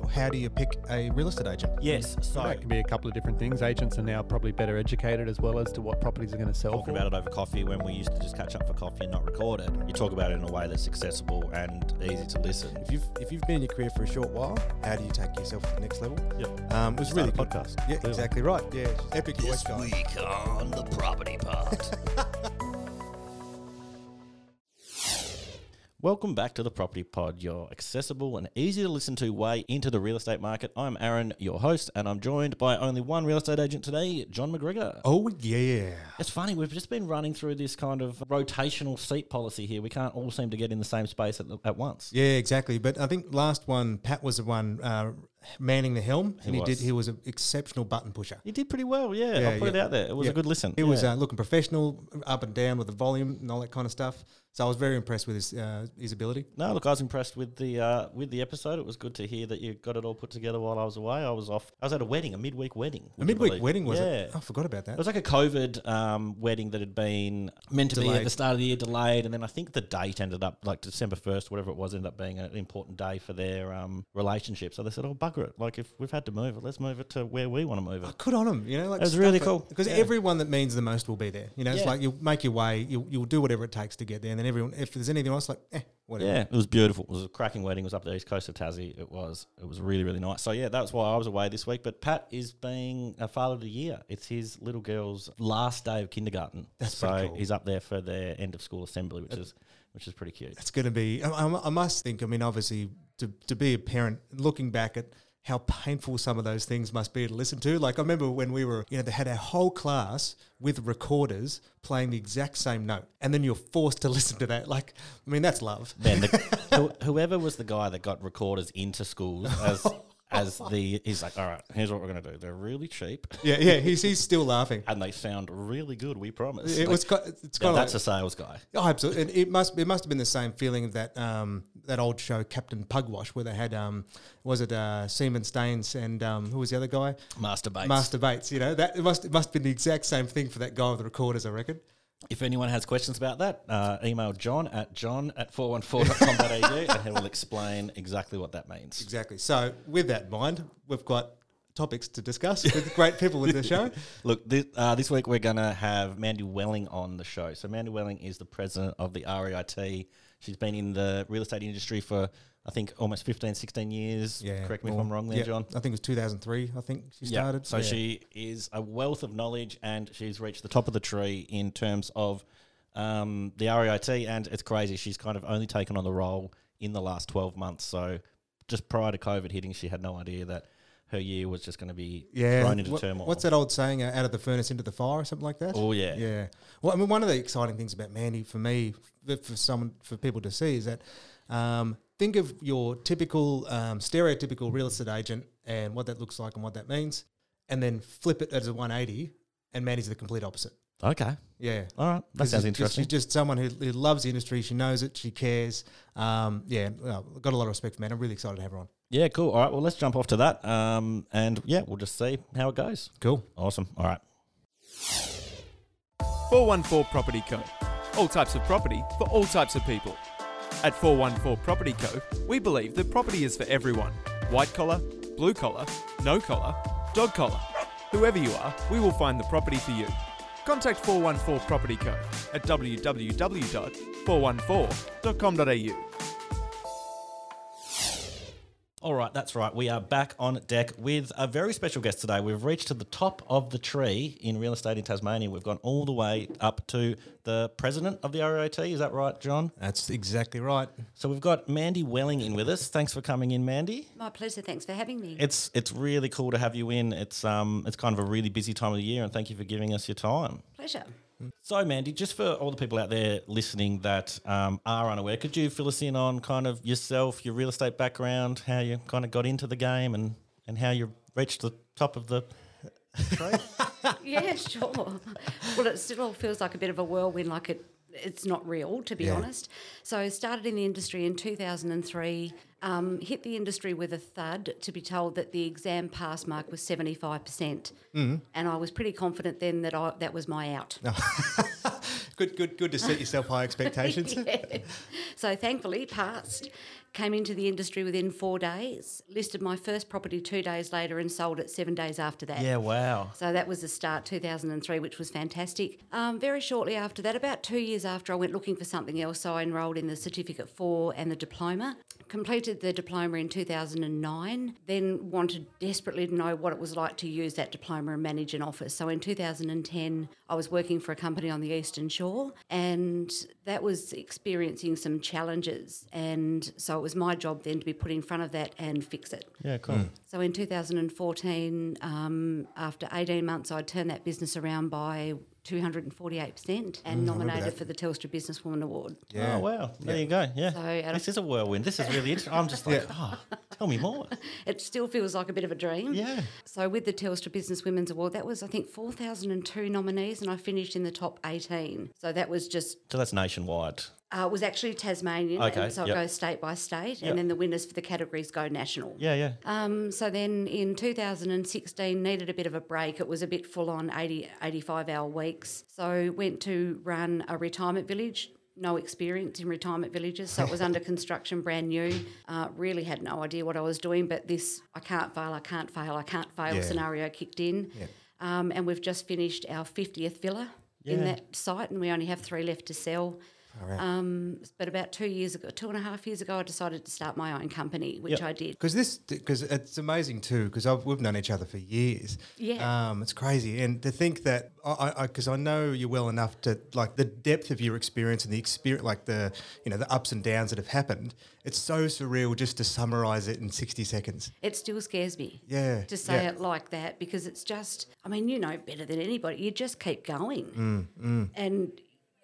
is how do you pick a real estate agent? Yes, so That can be a couple of different things. Agents are now probably better educated as well as to what properties are going to sell talking for. about it over coffee when we used to just catch up for coffee and not record it. You talk about it in a way that's accessible and easy to listen. If you've if you've been in your career for a short while, how do you take yourself to the next level? Yep. Um, it was Start really a good. podcast, Yeah, clearly. exactly right. Yeah, epic voice guy. week on the property part. Welcome back to the Property Pod, your accessible and easy to listen to way into the real estate market. I'm Aaron, your host, and I'm joined by only one real estate agent today, John McGregor. Oh yeah. It's funny, we've just been running through this kind of rotational seat policy here. We can't all seem to get in the same space at, at once. Yeah, exactly. But I think last one, Pat was the one uh, manning the helm, and he was. did. He was an exceptional button pusher. He did pretty well, yeah. Yeah, I'll put it out there. It was Yeah. a good listen. He was uh, looking professional, up and down with the volume and all that kind of stuff. So I was very impressed with his uh, his ability. No, look, I was impressed with the uh, with the episode. It was good to hear that you got it all put together while I was away. I was off. I was at a wedding, a midweek wedding. A midweek wedding was yeah. it? Oh, I forgot about that. It was like a COVID um, wedding that had been meant to be at the start of the year, delayed, and then I think the date ended up like December first, whatever it was, ended up being an important day for their um, relationship. So they said, "Oh bugger it! Like if we've had to move it, let's move it to where we want to move it." Good on them, you know. Like That was really cool. because Yeah. everyone that means the most will be there. You know, it's Yeah. like you'll make your way, you'll, you'll do whatever it takes to get there, then everyone, if there's anything else, like eh, whatever. Yeah, it was beautiful. It was a cracking wedding. It was up the east coast of Tassie. It was it was really really nice. So yeah, that's why I was away this week. But Pat is being a father of the year. It's his little girl's last day of kindergarten. That's so cool. he's up there for their end of school assembly, which is which is pretty cute. It's going to be. I, I- I must think. I mean, obviously, to to be a parent, looking back at how painful some of those things must be to listen to. Like I remember when we were, you know, they had our whole class with recorders playing the exact same note, and then you're forced to listen to that. Like, I mean, that's love. Man, the, whoever was the guy that got recorders into schools as as the he's like, all right, here's what we're gonna do. They're really cheap Yeah, yeah. He's he's still laughing. and they sound really good. We promise. It Like, was. ki- It's kind of that's a sales guy. Oh, absolutely. And it must it must have been the same feeling of that um, that old show Captain Pugwash where they had um, was it uh, Seaman Staines and um, who was the other guy Master Bates. Master Bates. You know that it must it must have been the exact same thing for that guy with the recorders. I reckon. If anyone has questions about that, uh, email John at john at 414.com.au and he will explain exactly what that means. Exactly. So with that in mind, we've got topics to discuss with great people with the show. Look, this, uh, this week we're going to have Mandy Welling on the show. So, Mandy Welling is the president of the REIT. She's been in the real estate industry for, I think, almost 15, 16 years. Yeah. Correct me if I'm wrong there, John. I think it was 2003. I think she started. So Yeah. she is a wealth of knowledge, and she's reached the top of the tree in terms of um, the REIT. And it's crazy; she's kind of only taken on the role in the last twelve months. So just prior to COVID hitting, she had no idea that her year was just going to be yeah. thrown into What- turmoil. What's that old saying? Uh, out of the furnace into the fire, or something like that. Oh yeah, Yeah. Well, I mean, one of the exciting things about Mandy for me, for, for someone, for people to see, is that um, think of your typical, um, stereotypical real estate agent and what that looks like and what that means, and then flip it as a 180, and Mandy's the complete opposite. Okay, Yeah. all right, that 'Cause sounds interesting. She's just someone who, who loves the industry. She knows it. She cares. Um, yeah, well, got a lot of respect for Mandy. I'm really excited to have her on. Yeah, cool. All right, well, let's jump off to that, um, and yeah, we'll just see how it goes. Cool. Awesome. All right. 414 Property Co. All types of property for all types of people. At 414 Property Co., we believe that property is for everyone white collar, blue collar, no collar, dog collar. Whoever you are, we will find the property for you. Contact 414 Property Co. at www.414.com.au. All right, that's right. We are back on deck with a very special guest today. We've reached to the top of the tree in real estate in Tasmania. We've gone all the way up to the president of the ROT. Is that right, John? That's exactly right. So we've got Mandy Welling in with us. Thanks for coming in, Mandy. My pleasure. Thanks for having me. It's it's really cool to have you in. It's um it's kind of a really busy time of the year, and thank you for giving us your time. Pleasure. So, Mandy, just for all the people out there listening that um, are unaware, could you fill us in on kind of yourself, your real estate background, how you kind of got into the game, and, and how you reached the top of the tree? yeah, sure. Well, it still feels like a bit of a whirlwind, like it. It's not real, to be Yeah. honest. So, I started in the industry in 2003. Um, hit the industry with a thud to be told that the exam pass mark was 75%. Mm-hmm. And I was pretty confident then that I, that was my out. Good, good, good to set yourself high expectations. So thankfully passed. Came into the industry within four days, listed my first property two days later, and sold it seven days after that. Yeah, wow. So that was the start, 2003, which was fantastic. Um, very shortly after that, about two years after, I went looking for something else. So I enrolled in the Certificate 4 and the diploma. Completed the diploma in 2009, then wanted desperately to know what it was like to use that diploma and manage an office. So in 2010, I was working for a company on the Eastern Shore, and that was experiencing some challenges. And so it was my job then to be put in front of that and fix it. Yeah, cool. So in 2014, um, after 18 months, I turned that business around by 248% and nominated for the Telstra Businesswoman Award. Yeah. Oh, wow. There you go. Yeah. So, this is a whirlwind. This is really interesting. I'm just like, oh, tell me more. It still feels like a bit of a dream. Yeah. So with the Telstra Business Women's Award, that was I think 4,002 nominees, and I finished in the top 18. So that was just So that's nationwide. Uh, was actually Tasmanian, Okay, so yep. it goes state by state, Yep. and then the winners for the categories go national. Yeah, yeah. Um, so then in 2016, needed a bit of a break. It was a bit full on 80, 85 hour weeks. So went to run a retirement village. No experience in retirement villages, so it was under construction, brand new. Uh, really had no idea what I was doing, but this I can't fail, I can't fail, I can't fail Yeah. scenario kicked in. Um, and we've just finished our 50th villa in that site, and we only have three left to sell. Um, but about two years ago, two and a half years ago, I decided to start my own company, which Yep. I did. Because this, because it's amazing too. Because we've known each other for years. Yeah. Um, it's crazy, and to think that I, because I, know you well enough to like the depth of your experience and the experience, like the you know the ups and downs that have happened. It's so surreal just to summarize it in sixty seconds. It still scares me. Yeah, To say yeah. it like that because it's just, I mean, you know better than anybody. You just keep going. Mm, And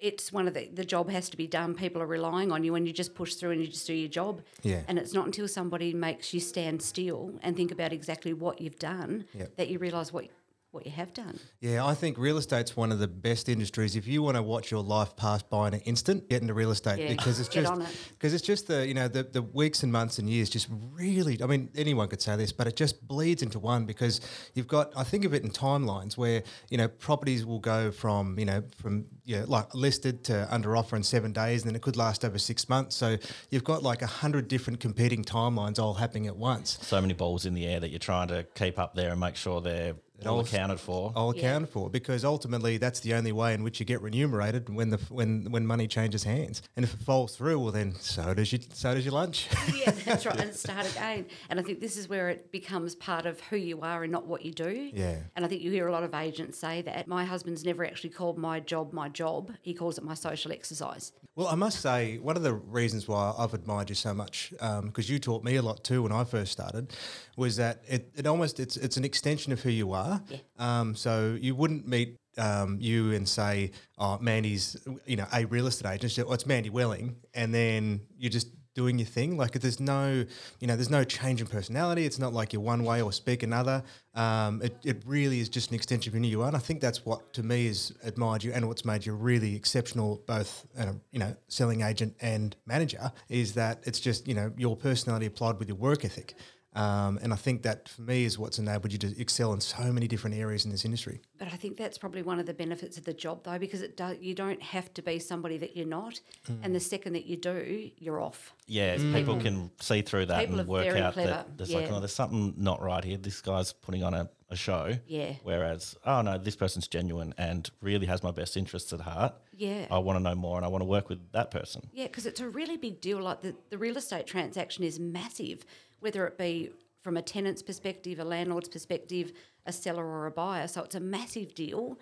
it's one of the, the job has to be done. People are relying on you and you just push through and you just do your job. Yeah. And it's not until somebody makes you stand still and think about exactly what you've done Yep. that you realise what, what you have done. Yeah, I think real estate's one of the best industries. If you want to watch your life pass by in an instant, get into real estate Yeah, because it's just on it. because it's just the you know the, the weeks and months and years just really. I mean, anyone could say this, but it just bleeds into one because you've got. I think of it in timelines where you know properties will go from you know from yeah like listed to under offer in seven days, and then it could last over six months. So you've got like a hundred different competing timelines all happening at once. So many balls in the air that you're trying to keep up there and make sure they're all all- accounted for. all Yeah. accounted for because ultimately that's the only way in which you get remunerated when the when when money changes hands and if it falls through well then so does your so does your lunch yeah, that's right. And start again. And I think this is where it becomes part of who you are and not what you do. Yeah. And I think you hear a lot of agents say that. My husband's never actually called my job my job. He calls it my social exercise. well I must say one of the reasons why I've admired you so much um, because you taught me a lot too when I first started was that it, it almost it's it's an extension of who you are Yeah. um, so you wouldn't meet um, you and say oh Mandy's you know a real estate agent oh, it's Mandy Welling and then you're just doing your thing. Like there's no, you know, there's no change in personality. It's not like you're one way or speak another. Um, it, it really is just an extension of who you are. And I think that's what to me has admired you and what's made you really exceptional, both, uh, you know, selling agent and manager is that it's just, you know, your personality applied with your work ethic. Um, and I think that for me is what's enabled you to excel in so many different areas in this industry. But I think that's probably one of the benefits of the job, though, because it does, you don't have to be somebody that you're not. Mm. And the second that you do, you're off. Yeah, people can see through that People and work out clever, that there's like, oh, there's something not right here. This guy's putting on a, a show. Yeah. Whereas, oh no, this person's genuine and really has my best interests at heart. Yeah. I want to know more and I want to work with that person. Yeah, because it's a really big deal. Like the, the real estate transaction is massive, whether it be from a tenant's perspective, a landlord's perspective, a seller or a buyer. So it's a massive deal.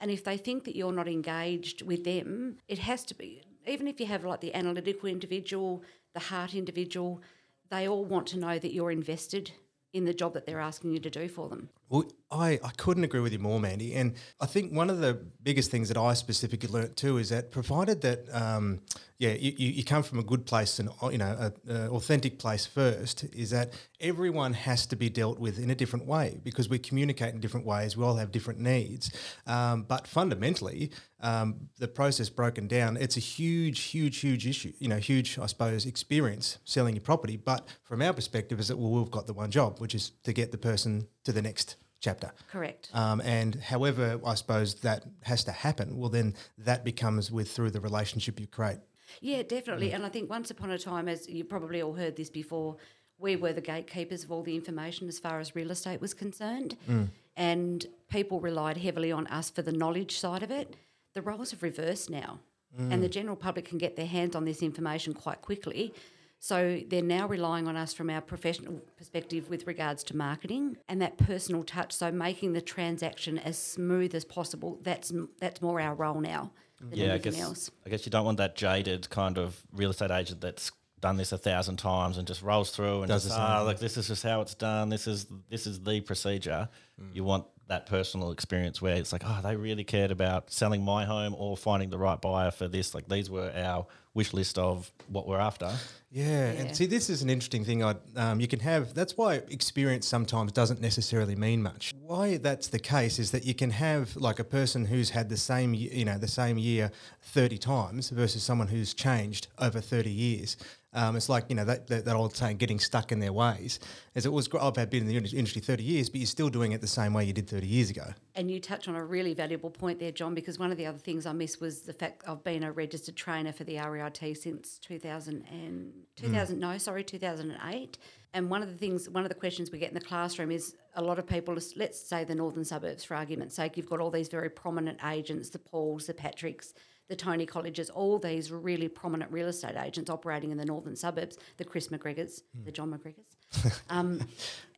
And if they think that you're not engaged with them, it has to be, even if you have like the analytical individual, the heart individual, they all want to know that you're invested in the job that they're asking you to do for them. Well, I, I couldn't agree with you more, Mandy. And I think one of the biggest things that I specifically learnt too is that provided that, um, yeah, you, you come from a good place and, you know, an authentic place first, is that everyone has to be dealt with in a different way because we communicate in different ways. We all have different needs. Um, but fundamentally, um, the process broken down, it's a huge, huge, huge issue, you know, huge, I suppose, experience selling your property. But from our perspective, is that, well, we've got the one job, which is to get the person to the next chapter. Correct. Um, and however, I suppose that has to happen. Well, then that becomes with through the relationship you create. Yeah, definitely. Mm. And I think once upon a time, as you probably all heard this before, we were the gatekeepers of all the information as far as real estate was concerned. Mm. And people relied heavily on us for the knowledge side of it. The roles have reversed now. Mm. And the general public can get their hands on this information quite quickly. So they're now relying on us from our professional perspective with regards to marketing and that personal touch. So making the transaction as smooth as possible. That's that's more our role now than yeah, I guess else. I guess you don't want that jaded kind of real estate agent that's done this a thousand times and just rolls through and Does just the same ah, thing. look, this is just how it's done. This is this is the procedure. You want that personal experience where it's like, oh, they really cared about selling my home or finding the right buyer for this. Like these were our wish list of what we're after. Yeah, Yeah. and see, this is an interesting thing. I um, you can have. That's why experience sometimes doesn't necessarily mean much. Why that's the case is that you can have like a person who's had the same, you know, the same year thirty times versus someone who's changed over thirty years. Um, it's like you know that, that that old saying, getting stuck in their ways. As it was, I've had been in the industry thirty years, but you're still doing it the same way you did thirty years ago. And you touch on a really valuable point there, John, because one of the other things I missed was the fact I've been a registered trainer for the REIT since 2000 and 2000 no, sorry, 2008. And one of the things, one of the questions we get in the classroom is a lot of people, let's say the northern suburbs for argument's sake, you've got all these very prominent agents, the Pauls, the Patricks, the Tony Colleges, all these really prominent real estate agents operating in the northern suburbs, the Chris McGregors, hmm. the John McGregors. Um,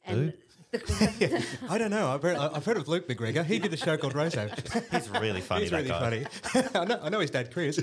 and the, I don't know. I've heard, I've heard of Luke McGregor. He did a show called Roso. He's really funny. He's that really guy. funny. I know. I know his dad, Chris.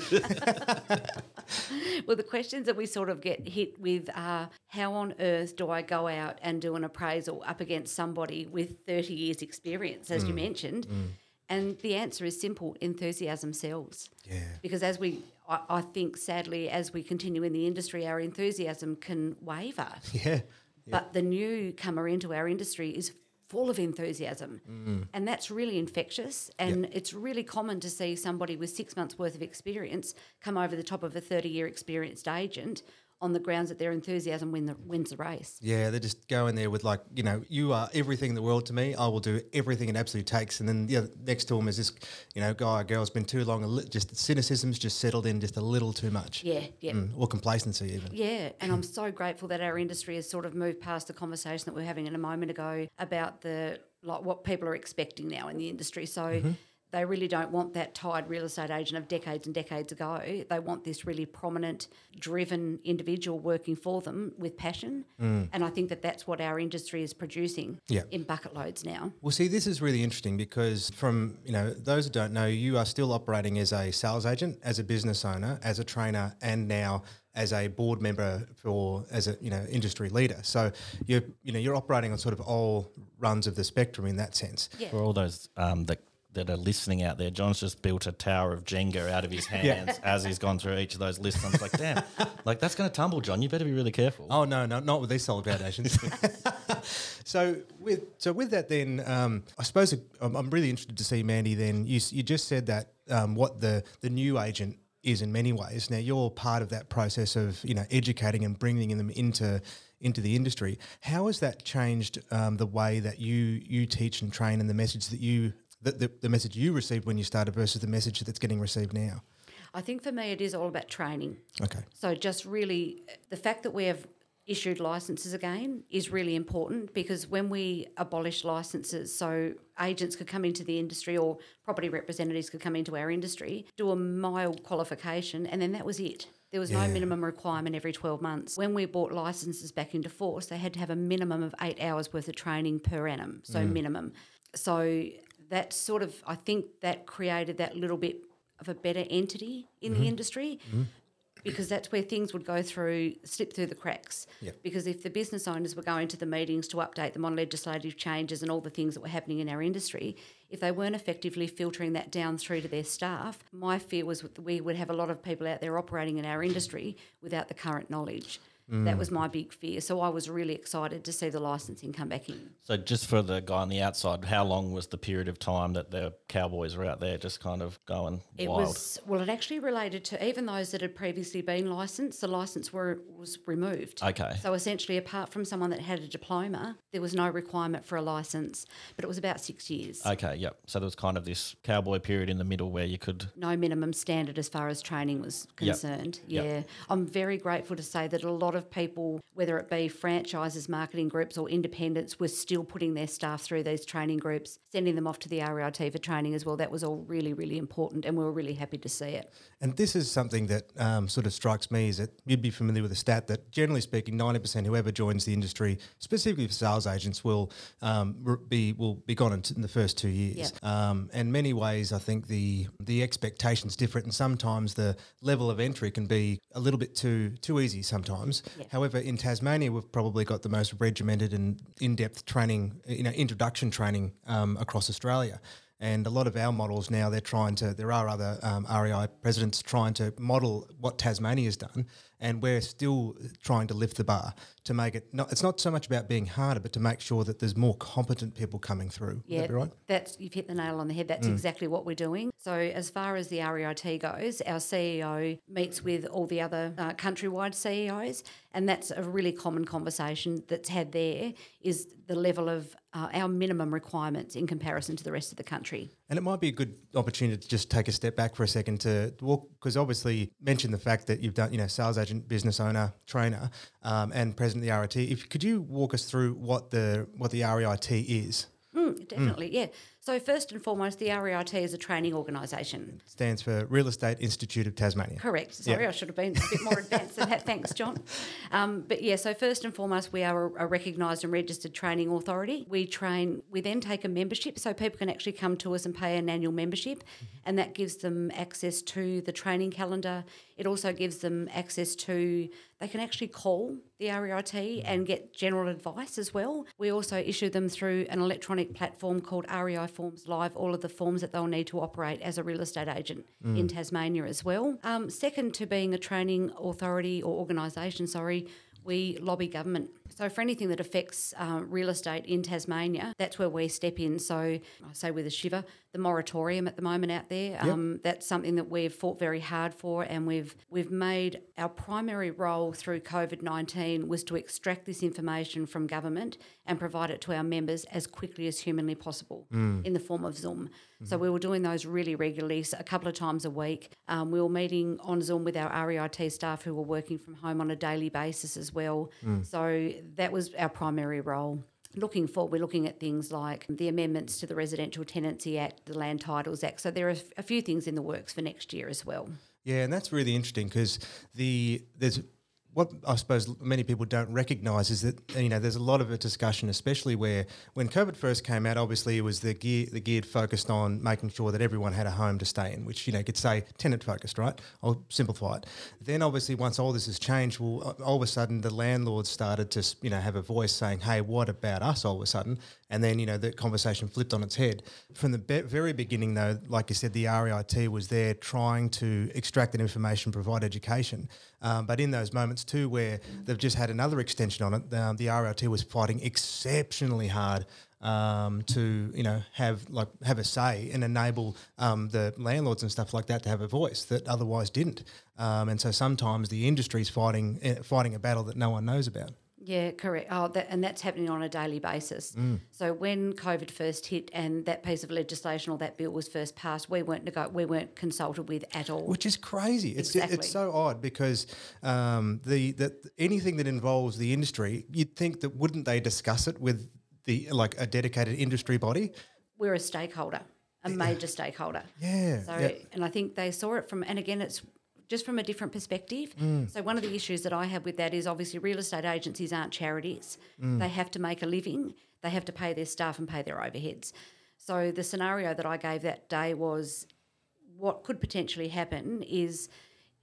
Well, the questions that we sort of get hit with are how on earth do I go out and do an appraisal up against somebody with 30 years' experience, as you hmm. mentioned? Hmm. And the answer is simple enthusiasm sells. Yeah. Because as we, I, I think sadly, as we continue in the industry, our enthusiasm can waver. Yeah. But the newcomer into our industry is full of enthusiasm. Mm. And that's really infectious. And it's really common to see somebody with six months' worth of experience come over the top of a 30 year experienced agent on the grounds that their enthusiasm win the, wins the race. Yeah, they just go in there with like, you know, you are everything in the world to me. I will do everything it absolutely takes. And then the other, next to him is this, you know, guy or girl's been too long, just cynicism's just settled in just a little too much. Yeah, yeah. Mm, or complacency even. Yeah, and I'm so grateful that our industry has sort of moved past the conversation that we are having in a moment ago about the like what people are expecting now in the industry. So they really don't want that tired real estate agent of decades and decades ago. They want this really prominent, driven individual working for them with passion. And I think that that's what our industry is producing Yeah. in bucket loads now. Well, see, this is really interesting because from, you know, those who don't know, you are still operating as a sales agent, as a business owner, as a trainer, and now as a board member for as a you know industry leader. So you're you know you're operating on sort of all runs of the spectrum in that sense. Yeah. For all those um, that that are listening out there, John's just built a tower of Jenga out of his hands as he's gone through each of those lists. I'm like, damn, like that's going to tumble, John. You better be really careful. Oh no, no, not with these solid foundations. so with so with that, then um, I suppose I'm, I'm really interested to see Mandy. Then you you just said that um, what the the new agent is in many ways. Now you're part of that process of you know educating and bringing them into into the industry. How has that changed um, the way that you you teach and train and the message that you the, the, the message you received when you started versus the message that's getting received now? I think for me, it is all about training. Okay. So just really the fact that we have issued licenses again is really important because when we abolish licenses, so agents could come into the industry or property representatives could come into our industry, do a mild qualification, and then that was it. There was no minimum requirement every 12 months. When we brought licenses back into force, they had to have a minimum of eight hours worth of training per annum, so mm. minimum. So that sort of, I think that created that little bit of a better entity in the mm-hmm. industry mm-hmm. because that's where things would go through, slip through the cracks. Yep. Because if the business owners were going to the meetings to update them on legislative changes and all the things that were happening in our industry, if they weren't effectively filtering that down through to their staff, my fear was that we would have a lot of people out there operating in our industry without the current knowledge. That mm. was my big fear. So I was really excited to see the licensing come back in. So just for the guy on the outside, how long was the period of time that the cowboys were out there just kind of going It wild? was well, it actually related to even those that had previously been licensed. The license were was removed. Okay. So essentially, apart from someone that had a diploma, there was no requirement for a license. But it was about six years. Okay, yep. So there was kind of this cowboy period in the middle where you could no minimum standard as far as training was concerned. Yep. Yeah. I'm very grateful to say that a lot of people, whether it be franchises, marketing groups, or independents, were still putting their staff through these training groups, sending them off to the RIT for training as well. That was all really, really important, and we were really happy to see it. And this is something that um, sort of strikes me is that you'd be familiar with the stat that generally speaking, ninety percent whoever joins the industry, specifically for sales agents, will um, be will be gone in, t- in the first two years. Um, and many ways, I think the the expectations different, and sometimes the level of entry can be a little bit too too easy sometimes. However, in Tasmania, we've probably got the most regimented and in depth training, you know, introduction training um, across Australia. And a lot of our models now, they're trying to, there are other um, REI presidents trying to model what Tasmania has done. And we're still trying to lift the bar to make it, not, it's not so much about being harder, but to make sure that there's more competent people coming through. Yeah, that right? that's you've hit the nail on the head. That's exactly what we're doing. So as far as the REIT goes, our CEO meets with all the other uh, countrywide CEOs, and that's a really common conversation that's had there. Is the level of uh, our minimum requirements in comparison to the rest of the country? And it might be a good opportunity to just take a step back for a second to walk, because obviously mention the fact that you've done, you know, sales agent, business owner, trainer, um, and president of the RIT. If could you walk us through what the what the RIT is? Mm, definitely, yeah. So first and foremost, the REIT is a training organisation. Stands for Real Estate Institute of Tasmania. Correct. Sorry, I should have been a bit more advanced than that. Thanks, John. Um, but yeah, so first and foremost, we are a, a recognised and registered training authority. We train, we then take a membership, so people can actually come to us and pay an annual membership, and that gives them access to the training calendar. It also gives them access to, they can actually call the REIT and get general advice as well. We also issue them through an electronic platform called REI Forms Live, all of the forms that they'll need to operate as a real estate agent in Tasmania as well. Um, second to being a training authority or organisation, sorry, we lobby government. So for anything that affects uh, real estate in Tasmania, that's where we step in. So I say with a shiver, the moratorium at the moment out there, um, that's something that we've fought very hard for, and we've we've made our primary role through COVID nineteen was to extract this information from government and provide it to our members as quickly as humanly possible in the form of Zoom. So we were doing those really regularly, so a couple of times a week. Um, we were meeting on Zoom with our REIT staff who were working from home on a daily basis as well. So that was our primary role. Looking forward, we're looking at things like the amendments to the Residential Tenancy Act, the Land Titles Act. So there are a few things in the works for next year as well. Yeah, and that's really interesting because the there's what I suppose many people don't recognise is that you know there's a lot of a discussion, especially where when COVID first came out, obviously it was the gear the geared focused on making sure that everyone had a home to stay in, which you know could say tenant focused, right? I'll simplify it. Then obviously once all this has changed, well, all of a sudden the landlords started to you know have a voice saying, hey, what about us? All of a sudden, and then you know the conversation flipped on its head. From the be- very beginning, though, like you said, the REIT was there trying to extract that information, provide education. Um, but in those moments too, where they've just had another extension on it, um, the REIT was fighting exceptionally hard um, to you know have like have a say and enable um, the landlords and stuff like that to have a voice that otherwise didn't. Um, and so sometimes the industry's fighting eh, fighting a battle that no one knows about. Yeah, correct. Oh, that, and that's happening on a daily basis. So when COVID first hit and that piece of legislation or that bill was first passed, we weren't nego- we weren't consulted with at all. which is crazy. It's Exactly. it's so odd because um, the that anything that involves the industry, you'd think that wouldn't they discuss it with the like a dedicated industry body? We're a stakeholder, a major stakeholder. Yeah, So, yeah. and I think they saw it from, and again, it's just from a different perspective. Mm. So, one of the issues that I have with that is obviously real estate agencies aren't charities. Mm. They have to make a living, they have to pay their staff and pay their overheads. So, the scenario that I gave that day was what could potentially happen is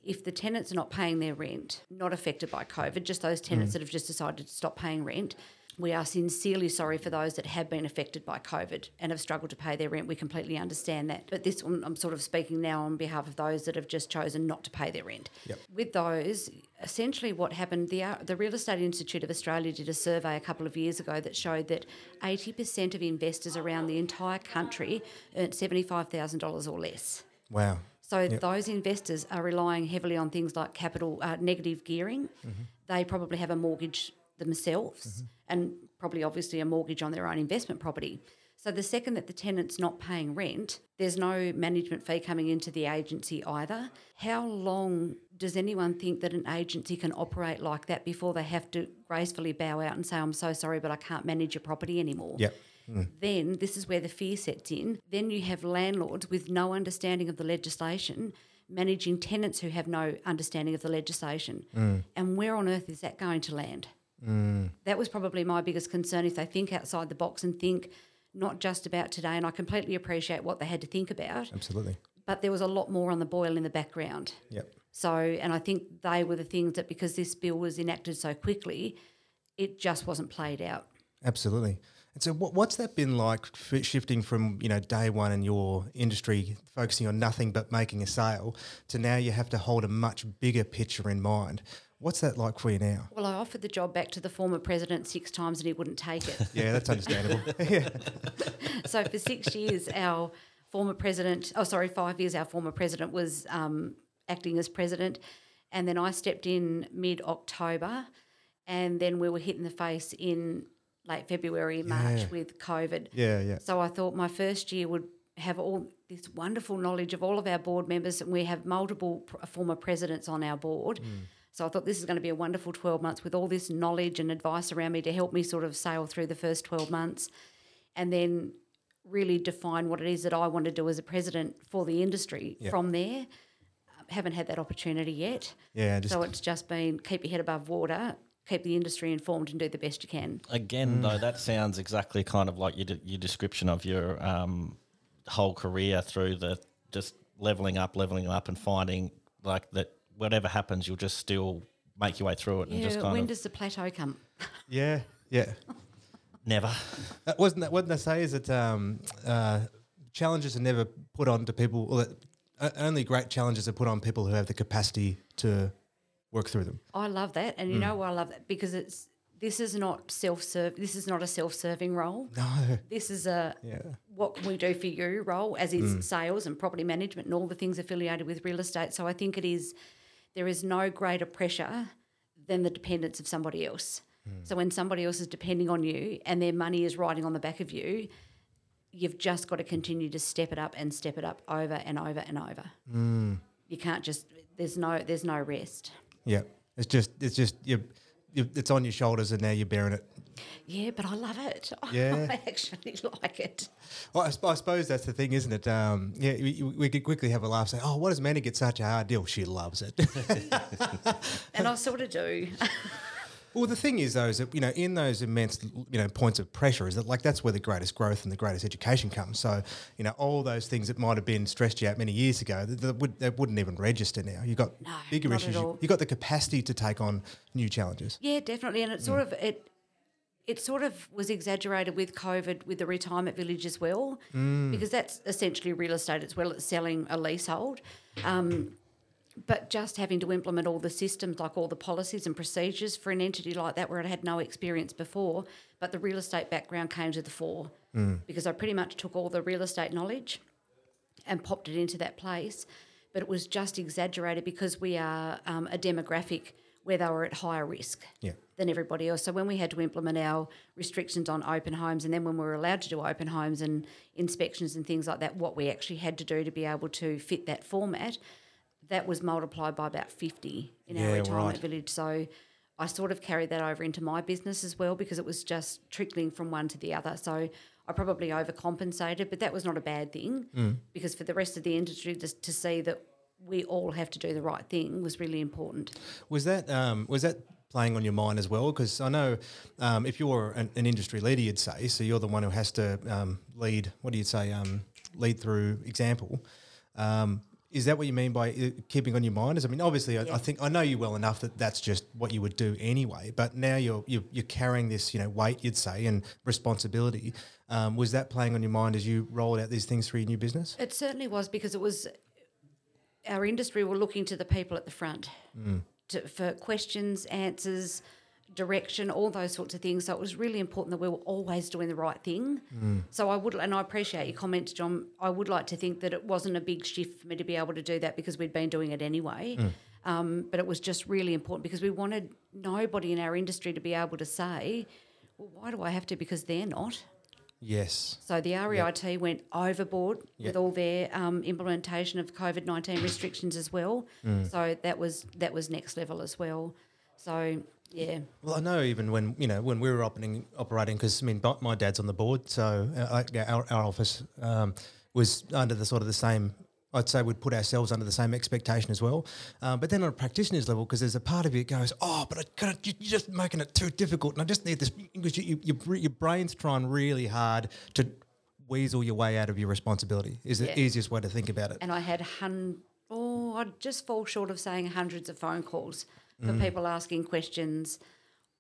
if the tenants are not paying their rent, not affected by COVID, just those tenants mm. that have just decided to stop paying rent, We are sincerely sorry for those that have been affected by COVID and have struggled to pay their rent. We completely understand that. But this, I'm I'm sort of speaking now on behalf of those that have just chosen not to pay their rent. Yep. With those, essentially what happened, the, uh, the Real Estate Institute of Australia did a survey a couple of years ago that showed that 80% of investors around the entire country earned $75,000 or less. Wow. So those investors are relying heavily on things like capital uh, negative gearing. Mm-hmm. They probably have a mortgage themselves mm-hmm. and probably obviously a mortgage on their own investment property. So the second that the tenant's not paying rent, there's no management fee coming into the agency either. How long does anyone think that an agency can operate like that before they have to gracefully bow out and say, I'm so sorry, but I can't manage your property anymore? Yep. Mm. then this is where the fear sets in. Then you have landlords with no understanding of the legislation managing tenants who have no understanding of the legislation. Mm. And where on earth is that going to land? Mm. That was probably my biggest concern if they think outside the box and think not just about today. And I completely appreciate what they had to think about, Absolutely. but there was a lot more on the boil in the background. Yep. So, and I think they were the things that because this bill was enacted so quickly, it just wasn't played out. Absolutely. And so, what, what's that been like shifting from you know day one in your industry, focusing on nothing but making a sale, to now you have to hold a much bigger picture in mind? What's that like for you now? Well, I offered the job back to the former president six times and he wouldn't take it. Yeah, that's understandable. yeah. so for six years, our former president, oh, sorry, five years, our former president was um, acting as president. And then I stepped in mid October. And then we were hit in the face in late February, March Yeah. with COVID. Yeah, yeah. So I thought my first year would have all this wonderful knowledge of all of our board members, and we have multiple pr- former presidents on our board. So I thought this is going to be a wonderful 12 months with all this knowledge and advice around me to help me sort of sail through the first 12 months and then really define what it is that I want to do as a president for the industry from there. Haven't had that opportunity yet. Yeah, just so it's just been keep your head above water, keep the industry informed, and do the best you can. Again, though, that sounds exactly kind of like your, de- your description of your um, whole career through the just leveling up, leveling up, and finding like that whatever happens, you'll just still make your way through it and Yeah, just kind when of does the plateau come? yeah, yeah. never. Uh, wasn't that what they say? Is that um, uh, challenges are never put on to people? Or that, uh, only great challenges are put on people who have the capacity to work through them. I love that, and you know why I love that because it's this is not self serve. This is not a self serving role. No. This is a Yeah. what can we do for you role, as is sales and property management and all the things affiliated with real estate. So I think it is there is no greater pressure than the dependence of somebody else. So when somebody else is depending on you and their money is riding on the back of you, you've just got to continue to step it up and step it up over and over and over. Mm. You can't just there's no there's no rest. Yeah. It's just it's just you, you it's on your shoulders and now you're bearing it. Yeah, but I love it. Yeah. I actually like it. Well, I, I suppose that's the thing, isn't it? Um, yeah, we, we could quickly have a laugh, say, "Oh, what does Mandy get such a hard deal? She loves it." And I sort of do. well, the thing is, though, is that you know, in those immense, you know, points of pressure, is that like that's where the greatest growth and the greatest education comes. So, you know, all those things that might have been stressed you out many years ago, that, that, would, that wouldn't even register now. You've got No, bigger issues. You, you got the capacity to take on new challenges. Yeah, definitely. And it sort of it it sort of was exaggerated with COVID with the retirement village as well, because that's essentially real estate as well It's selling a leasehold. Um, but just having to implement all the systems, like all the policies and procedures for an entity like that, where I had no experience before, but the real estate background came to the fore because I pretty much took all the real estate knowledge and popped it into that place. But it was just exaggerated because we are um, a demographic where they were at higher risk Yeah. than everybody else. So when we had to implement our restrictions on open homes, and then when we were allowed to do open homes and inspections and things like that, what we actually had to do to be able to fit that format, that was multiplied by about 50 in Yeah, our retirement right. village. So I sort of carried that over into my business as well because it was just trickling from one to the other. So I probably overcompensated, but that was not a bad thing Mm. because for the rest of the industry just to see that we all have to do the right thing was really important. Was that um, was that playing on your mind as well? Because I know um, if you're an, an industry leader, you'd say so. You're the one who has to um, lead. What do you say? Um, lead through example. Um, Is that what you mean by uh, keeping on your mind? Is I mean, obviously, I, I think I know you well enough that that's just what you would do anyway. But now you're you're, you're carrying this, you know, weight, you'd say, and responsibility. Um, was that playing on your mind as you rolled out these things for your new business? It certainly was because it was our industry were looking to the people at the front mm. to, for questions, answers, direction, all those sorts of things. So it was really important that we were always doing the right thing. Mm. So I would, and I appreciate your comments, John. I would like to think that it wasn't a big shift for me to be able to do that because we'd been doing it anyway. Mm. Um, but it was just really important because we wanted nobody in our industry to be able to say, well, why do I have to? Because they're not. Yes. So the REIT went overboard Yeah. with all their um, implementation of COVID nineteen restrictions as well. Mm. So that was that was next level as well. So yeah, Well, I know even when you know when we were operating, operating because I mean, my dad's on the board, so uh, our, our office um, was under the sort of the same. I'd say we'd put ourselves under the same expectation as well. Um, but then on a practitioner's level, because there's a part of you that goes, oh, but I you- you're just making it too difficult, and I just need this because you, you, your your brain's trying really hard to weasel your way out of your responsibility. Is the easiest way to think about it. and I had hun- oh, I'd just fall short of saying hundreds of phone calls for Mm. people asking questions.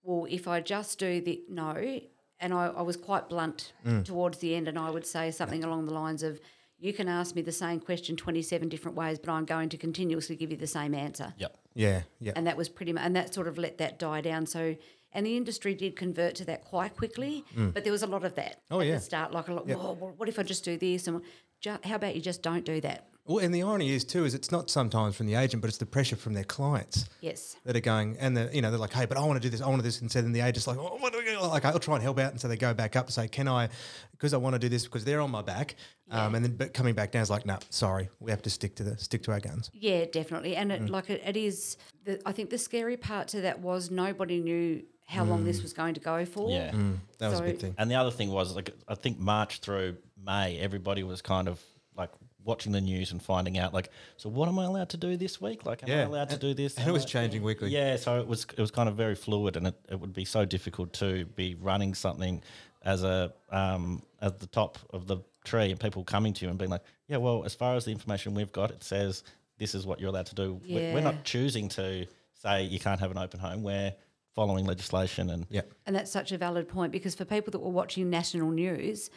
Well, if I just do the no, and I, I was quite blunt Mm. towards the end, and I would say something along the lines of, "You can ask me the same question twenty-seven different ways, but I'm going to continuously give you the same answer." Yep. Yeah, yeah, and that was pretty much, and that sort of let that die down. So, and the industry did convert to that quite quickly, mm. but there was a lot of that Oh, at yeah. the start. Like a lot, "Whoa, well, what if I just do this? And ju- how about you just don't do that? Well, and the irony is too is it's not sometimes from the agent, but it's the pressure from their clients. Yes, that are going and the you know they're like, hey, but I want to do this, I want to do this, and so then the agent's like, oh, what do we do? like I'll try and help out, and so they go back up and say, can I, because I want to do this because they're on my back, um, and then but coming back down is like, no, sorry, we have to stick to the stick to our guns. yeah, definitely. And it, mm. like it, it is, the, I think the scary part to that was nobody knew how long this mm. was going to go for. Yeah. Mm, that was So- a big thing. And the other thing was, like, I think March through May, everybody was kind of like watching the news and finding out, like, so what am I allowed to do this week? Like, am I Yeah, allowed to do this? and Am it was I- changing weekly. Yeah, so it was it was kind of very fluid, and it, it would be so difficult to be running something as a um, at the top of the tree, and people coming to you and being like, yeah, well, as far as the information we've got, it says this is what you're allowed to do. We- We're not choosing to say you can't have an open home. We're following legislation and Yeah, And that's such a valid point because for people that were watching national news,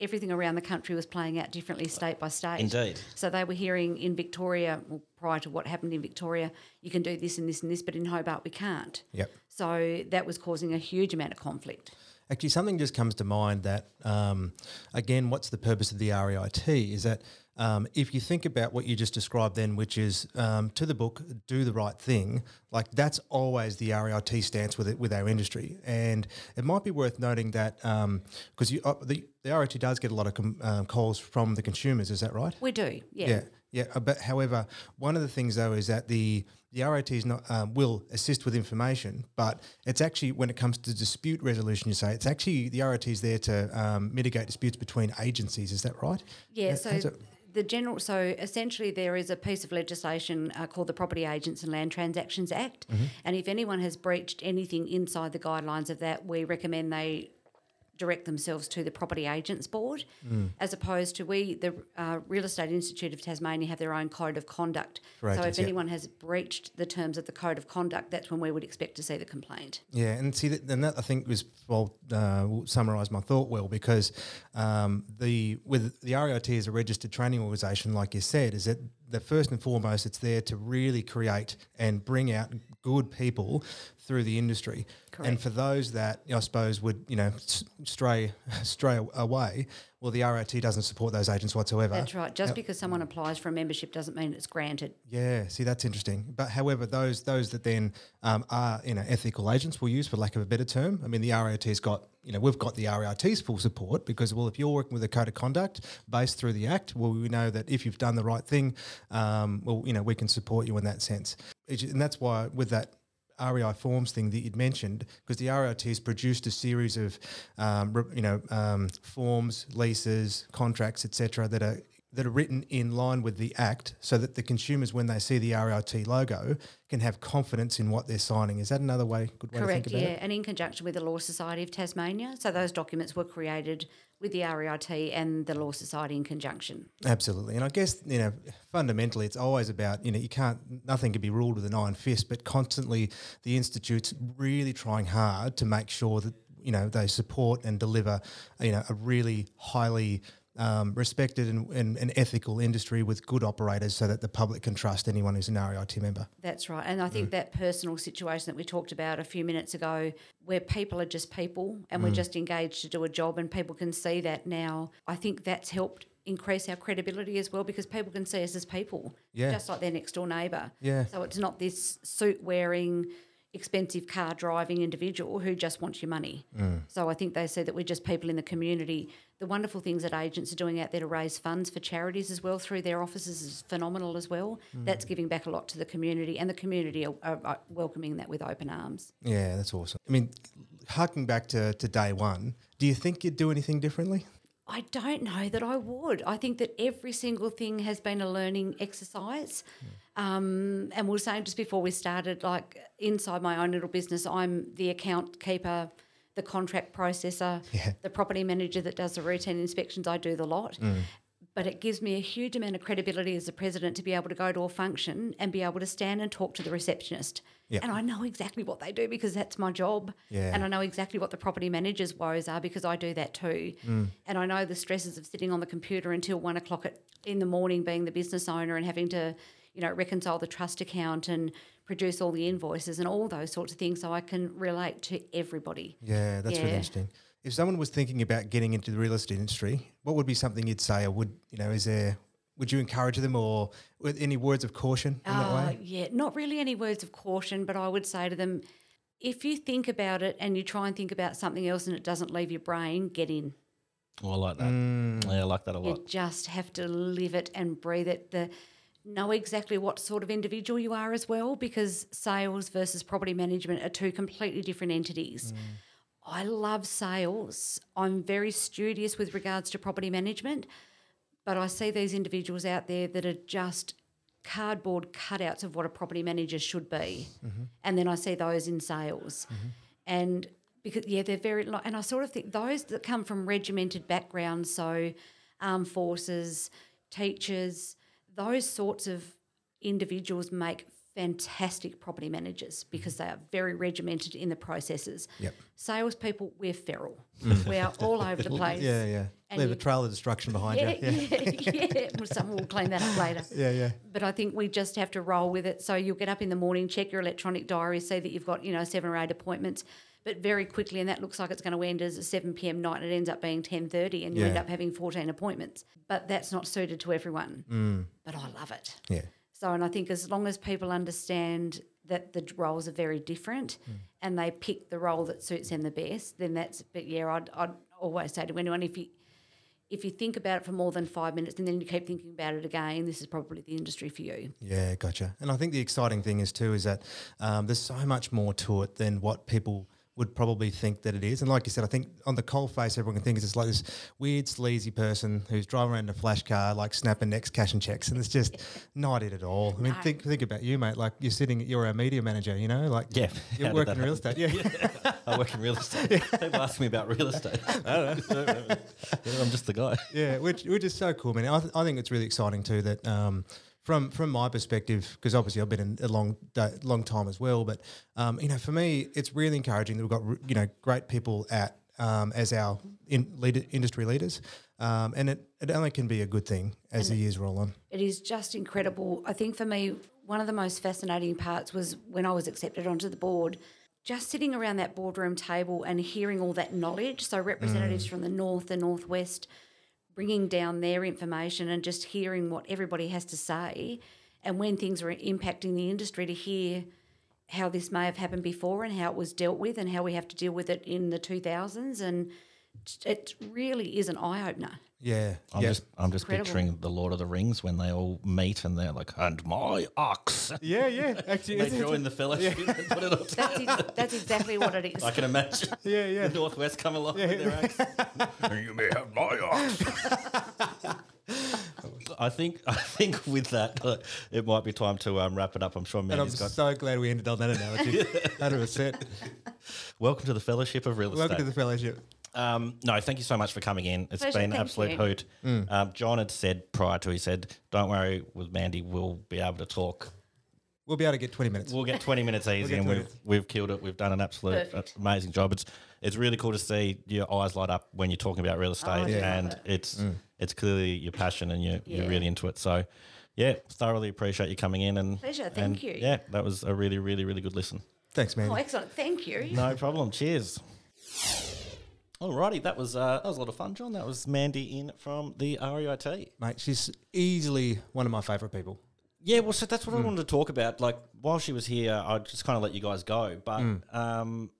everything around the country was playing out differently state by state. Indeed. So they were hearing in Victoria, well, prior to what happened in Victoria, you can do this and this and this, but in Hobart we can't. Yep. So that was causing a huge amount of conflict. Actually, something just comes to mind that, um, again, what's the purpose of the REIT is that um, if you think about what you just described then, which is um, to the book, do the right thing, like that's always the REIT stance with it, with our industry. And it might be worth noting that because you uh, the, the REIT does get a lot of com- um, calls from the consumers, is that right? We do, yeah. Yeah, yeah. uh, But however, one of the things though is that the the RIT is not um, will assist with information, but it's actually when it comes to dispute resolution, you say it's actually the RIT is there to um, mitigate disputes between agencies. Is that right? Yeah, Yeah, so the general, so essentially there is a piece of legislation uh, called the Property Agents and Land Transactions Act. Mm-hmm. And if anyone has breached anything inside the guidelines of that, we recommend they direct themselves to the Property Agents Board, Mm. as opposed to we, the uh, Real Estate Institute of Tasmania, have their own code of conduct. So if yeah. anyone has breached the terms of the code of conduct, that's when we would expect to see the complaint. Yeah, and see that, and that I think was well uh, will summarise my thought well because um, the with the RIT is a registered training organisation, like you said, is that the first and foremost, it's there to really create and bring out good people through the industry. And for those that I suppose would you know stray stray away, well, the RIT doesn't support those agents whatsoever. That's right. Just because someone applies for a membership doesn't mean it's granted. Yeah, see that's interesting. But however, those those that then um, are you know ethical agents, we'll use for lack of a better term. I mean, the RIT's got you know we've got the RIT's full support because well, if you're working with a code of conduct based through the Act, well, we know that if you've done the right thing, um, well, you know we can support you in that sense. And that's why with that REI forms thing that you'd mentioned, because the RIT has produced a series of, um, you know, um, forms, leases, contracts, etc., that are that are written in line with the Act so that the consumers, when they see the RIT logo, can have confidence in what they're signing. Is that another way, good way Correct, to think yeah, about it? and in conjunction with the Law Society of Tasmania. So those documents were created with the REIT and the Law Society in conjunction. Absolutely. And I guess, you know, fundamentally, it's always about, you know, you can't, nothing can be ruled with an iron fist, but constantly the Institute's really trying hard to make sure that, you know, they support and deliver, you know, a really highly um, respected and, and, and ethical industry with good operators so that the public can trust anyone who's an REIT member. That's right. And I think mm. that personal situation that we talked about a few minutes ago, where people are just people and we're mm. just engaged to do a job and people can see that now, I think that's helped increase our credibility as well because people can see us as people, Yeah. just like their next door neighbour. Yeah. So it's not this suit wearing, expensive car driving individual who just wants your money. Mm. So I think they see that we're just people in the community. The wonderful things that agents are doing out there to raise funds for charities as well through their offices is phenomenal as well. That's giving back a lot to the community, and the community are, are, are welcoming that with open arms. Yeah, that's awesome. I mean, harking back to, to day one, do you think you'd do anything differently? I don't know that I would. I think that every single thing has been a learning exercise. Um, and we were saying just before we started, like inside my own little business, I'm the account keeper, the contract processor, Yeah. the property manager that does the routine inspections. I do the lot. Mm. But it gives me a huge amount of credibility as a president to be able to go to a function and be able to stand and talk to the receptionist. Yep. And I know exactly what they do because that's my job. Yeah. And I know exactly what the property manager's woes are because I do that too. Mm. And I know the stresses of sitting on the computer until one o'clock at, in the morning, being the business owner and having to, you know, reconcile the trust account and produce all the invoices and all those sorts of things. So I can relate to everybody. Yeah, that's really interesting. If someone was thinking about getting into the real estate industry, what would be something you'd say, or would you know? Is there would you encourage them, or with any words of caution in that Uh, way? yeah, not really any words of caution, but I would say to them, if you think about it and you try and think about something else and it doesn't leave your brain, get in. Oh, I like that. Mm. Yeah, I like that a lot. You just have to live it and breathe it. The know exactly what sort of individual you are as well, because sales versus property management are two completely different entities. Mm. I love sales. I'm very studious with regards to property management, but I see these individuals out there that are just cardboard cutouts of what a property manager should be. Mm-hmm. And then I see those in sales. Mm-hmm. And because, yeah, they're very, and I sort of think those that come from regimented backgrounds, so armed forces, teachers, those sorts of individuals make fantastic property managers mm-hmm. because they are very regimented in the processes. Yep. Salespeople, we're feral. Mm. We are all over the place. Yeah, yeah. And Leave a trail of destruction behind Yeah, you. Yeah, yeah, yeah. Well, Someone will clean that up later. yeah, yeah. But I think we just have to roll with it. So you'll get up in the morning, check your electronic diary, see that you've got, you know, seven or eight appointments, but very quickly, and that looks like it's going to end as a 7 p.m. night, and it ends up being 10.30 and you end up having 14 appointments. But that's not suited to everyone. Mm. But I love it. Yeah. So, and I think as long as people understand that the roles are very different Mm. and they pick the role that suits them the best, then that's, but yeah, I'd, I'd always say to anyone, if you, if you think about it for more than five minutes and then you keep thinking about it again, this is probably the industry for you. Yeah, gotcha. And I think the exciting thing is too is that um, there's so much more to it than what people would probably think that it is. And like you said, I think on the cold face, everyone can think it's just like this weird, sleazy person who's driving around in a flash car, like snapping necks, cashing checks, and it's just not it at all. I mean, No. think think about you, mate. Like you're sitting, you're a media manager, you know, like Yeah. you're working in real estate. Yeah, I work in real estate. People ask me about real estate. I don't know. I'm just the guy. yeah, which which is so cool, man. I, th- I think it's really exciting too that um, from from my perspective, because obviously I've been in a long long time as well. But um, you know, for me, it's really encouraging that we've got you know great people at um, as our in leader, industry leaders, um, and it, it only can be a good thing as the years roll on. It is just incredible. I think for me, one of the most fascinating parts was when I was accepted onto the board, just sitting around that boardroom table and hearing all that knowledge. So, representatives from the north, the northwest, bringing down their information and just hearing what everybody has to say. And when things are impacting the industry, to hear how this may have happened before and how it was dealt with and how we have to deal with it in the 2000s. And it really is an eye opener. Yeah, I'm yeah. just I'm just Incredible. picturing the Lord of the Rings when they all meet and they're like, and my ox. yeah, yeah. Actually, They join the fellowship and put it on That's, ex- that's exactly what it is. I can imagine yeah, yeah. the Northwest come along with their axe. you may have my ox. I think I think with that, uh, it might be time to um, wrap it up. I'm sure And I'm got. so glad we ended on that analogy. 100%. Welcome to the Fellowship of Real Estate. Welcome to the fellowship. Um, no, thank you so much for coming in. It's Pleasure, been an absolute you. hoot. Mm. Um, John had said prior to, he said, "Don't worry, with Mandy, we'll be able to talk. We'll be able to get 20 minutes. We'll get twenty minutes easy, get and 20 we've we've killed it. We've done an absolute Perfect. amazing job. It's it's really cool to see your eyes light up when you're talking about real estate, do love and it. it's Mm. it's clearly your passion, and you're you're really into it. So, yeah, thoroughly appreciate you coming in. And Pleasure, thank and, you. Yeah, that was a really, really, really good listen. Thanks, man. Oh, excellent. Thank you. No problem. Cheers. Alrighty, that was uh, that was a lot of fun, John. That was Mandy in from the REIT. Mate, she's easily one of my favourite people. Yeah, well, so that's what I Hmm. wanted to talk about. Like while she was here, I just kind of let you guys go. But um,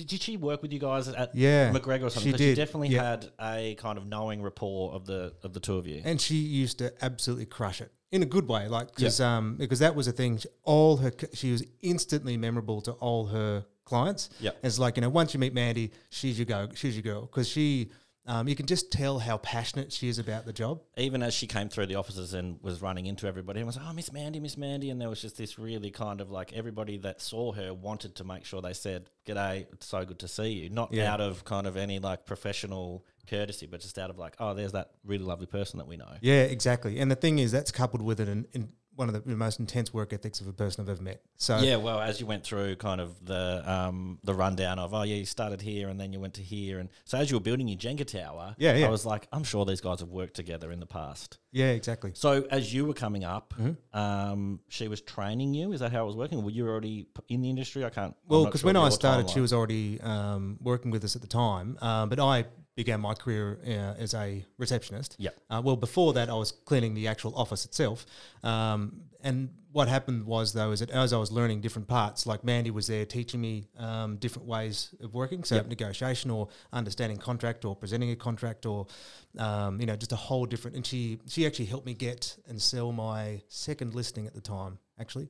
did, did she work with you guys at. Yeah, McGregor or something? she did, definitely yeah. had a kind of knowing rapport of the of the two of you. and she used to absolutely crush it in a good way like because um because that was a thing all her she was instantly memorable to all her clients Yep. it's like you know once you meet mandy she's your go she's your girl because she um, you can just tell how passionate she is about the job Even as she came through the offices and was running into everybody, and was like, "Oh, Miss Mandy, Miss Mandy," and there was just this really kind of like everybody that saw her wanted to make sure they said, "G'day, it's so good to see you." Not Yeah. out of kind of any like professional courtesy, but just out of like, "Oh, there's that really lovely person that we know." yeah exactly and the thing is that's coupled with it in, in one of the most intense work ethics of a person i've ever met so Yeah, well, as you went through kind of the um, the rundown of, oh yeah, you started here and then you went to here, and so as you were building your Jenga tower, Yeah, yeah. I was like, I'm sure these guys have worked together in the past. yeah exactly So as you were coming up, Mm-hmm. um, she was training you. Is that how it was working? Were you already in the industry? I can't. Well, because sure when I started, she was already um, working with us at the time. Um, but I began my career uh, as a receptionist. Yeah. Uh, well, before that, I was cleaning the actual office itself. Um, and what happened was, though, is that as I was learning different parts, like Mandy was there teaching me um, different ways of working, so Yep. negotiation or understanding contract or presenting a contract or, um, you know, just a whole different. And she she actually helped me get and sell my second listing at the time, actually.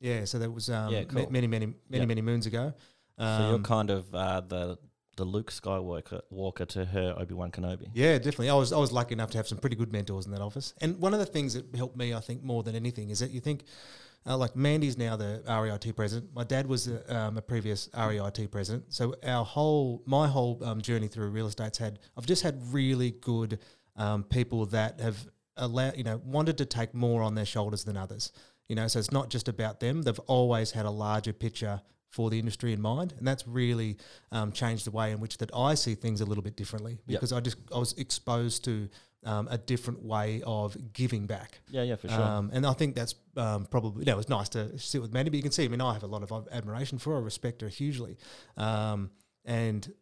Yeah, so that was um, Yeah, ma- many, many, many, Yep. many moons ago. Um, So you're kind of uh, the the Luke Skywalker Walker to her Obi Wan Kenobi. Yeah, definitely. I was I was lucky enough to have some pretty good mentors in that office. And one of the things that helped me, I think, more than anything, is that you think, uh, like Mandy's now the REIT president. My dad was a, um, a previous REIT president. So our whole my whole um, journey through real estate's had I've just had really good um, people that have allowed you know wanted to take more on their shoulders than others. You know, so it's not just about them. They've always had a larger picture for the industry in mind, and that's really um, changed the way in which that I see things a little bit differently Yep. because I just I was exposed to um, a different way of giving back. Yeah, yeah, for sure. Um, and I think that's um, probably, you know, it was nice to sit with Mandy, but you can see, I mean, I have a lot of admiration for her, I respect her hugely. Um, and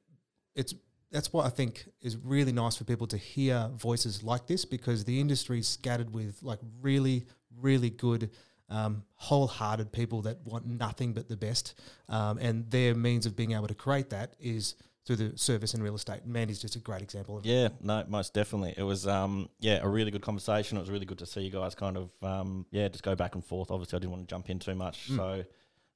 it's, that's what I think is really nice for people to hear voices like this because the industry is scattered with like really, really good, um, wholehearted people that want nothing but the best. Um, and their means of being able to create that is through the service and real estate. Mandy's just a great example of. Yeah, no, most definitely. It was, um, yeah, a really good conversation. It was really good to see you guys kind of, um, yeah, just go back and forth. Obviously, I didn't want to jump in too much. Mm. So,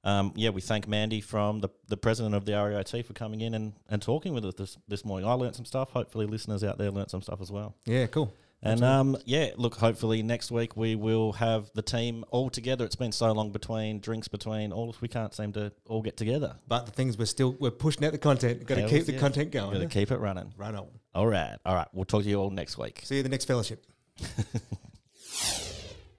um, yeah, we thank Mandy from the, the president of the REIT for coming in and, and talking with us this, this morning. I learned some stuff. Hopefully, listeners out there learned some stuff as well. Yeah, cool. And um, yeah, look, hopefully next week we will have the team all together. It's been so long between drinks, between all, of we can't seem to all get together. But the things we're still we're pushing out the content. Got to keep the yeah. content going. Got to keep it running. Run on. All right, all right. We'll talk to you all next week. See you the next fellowship.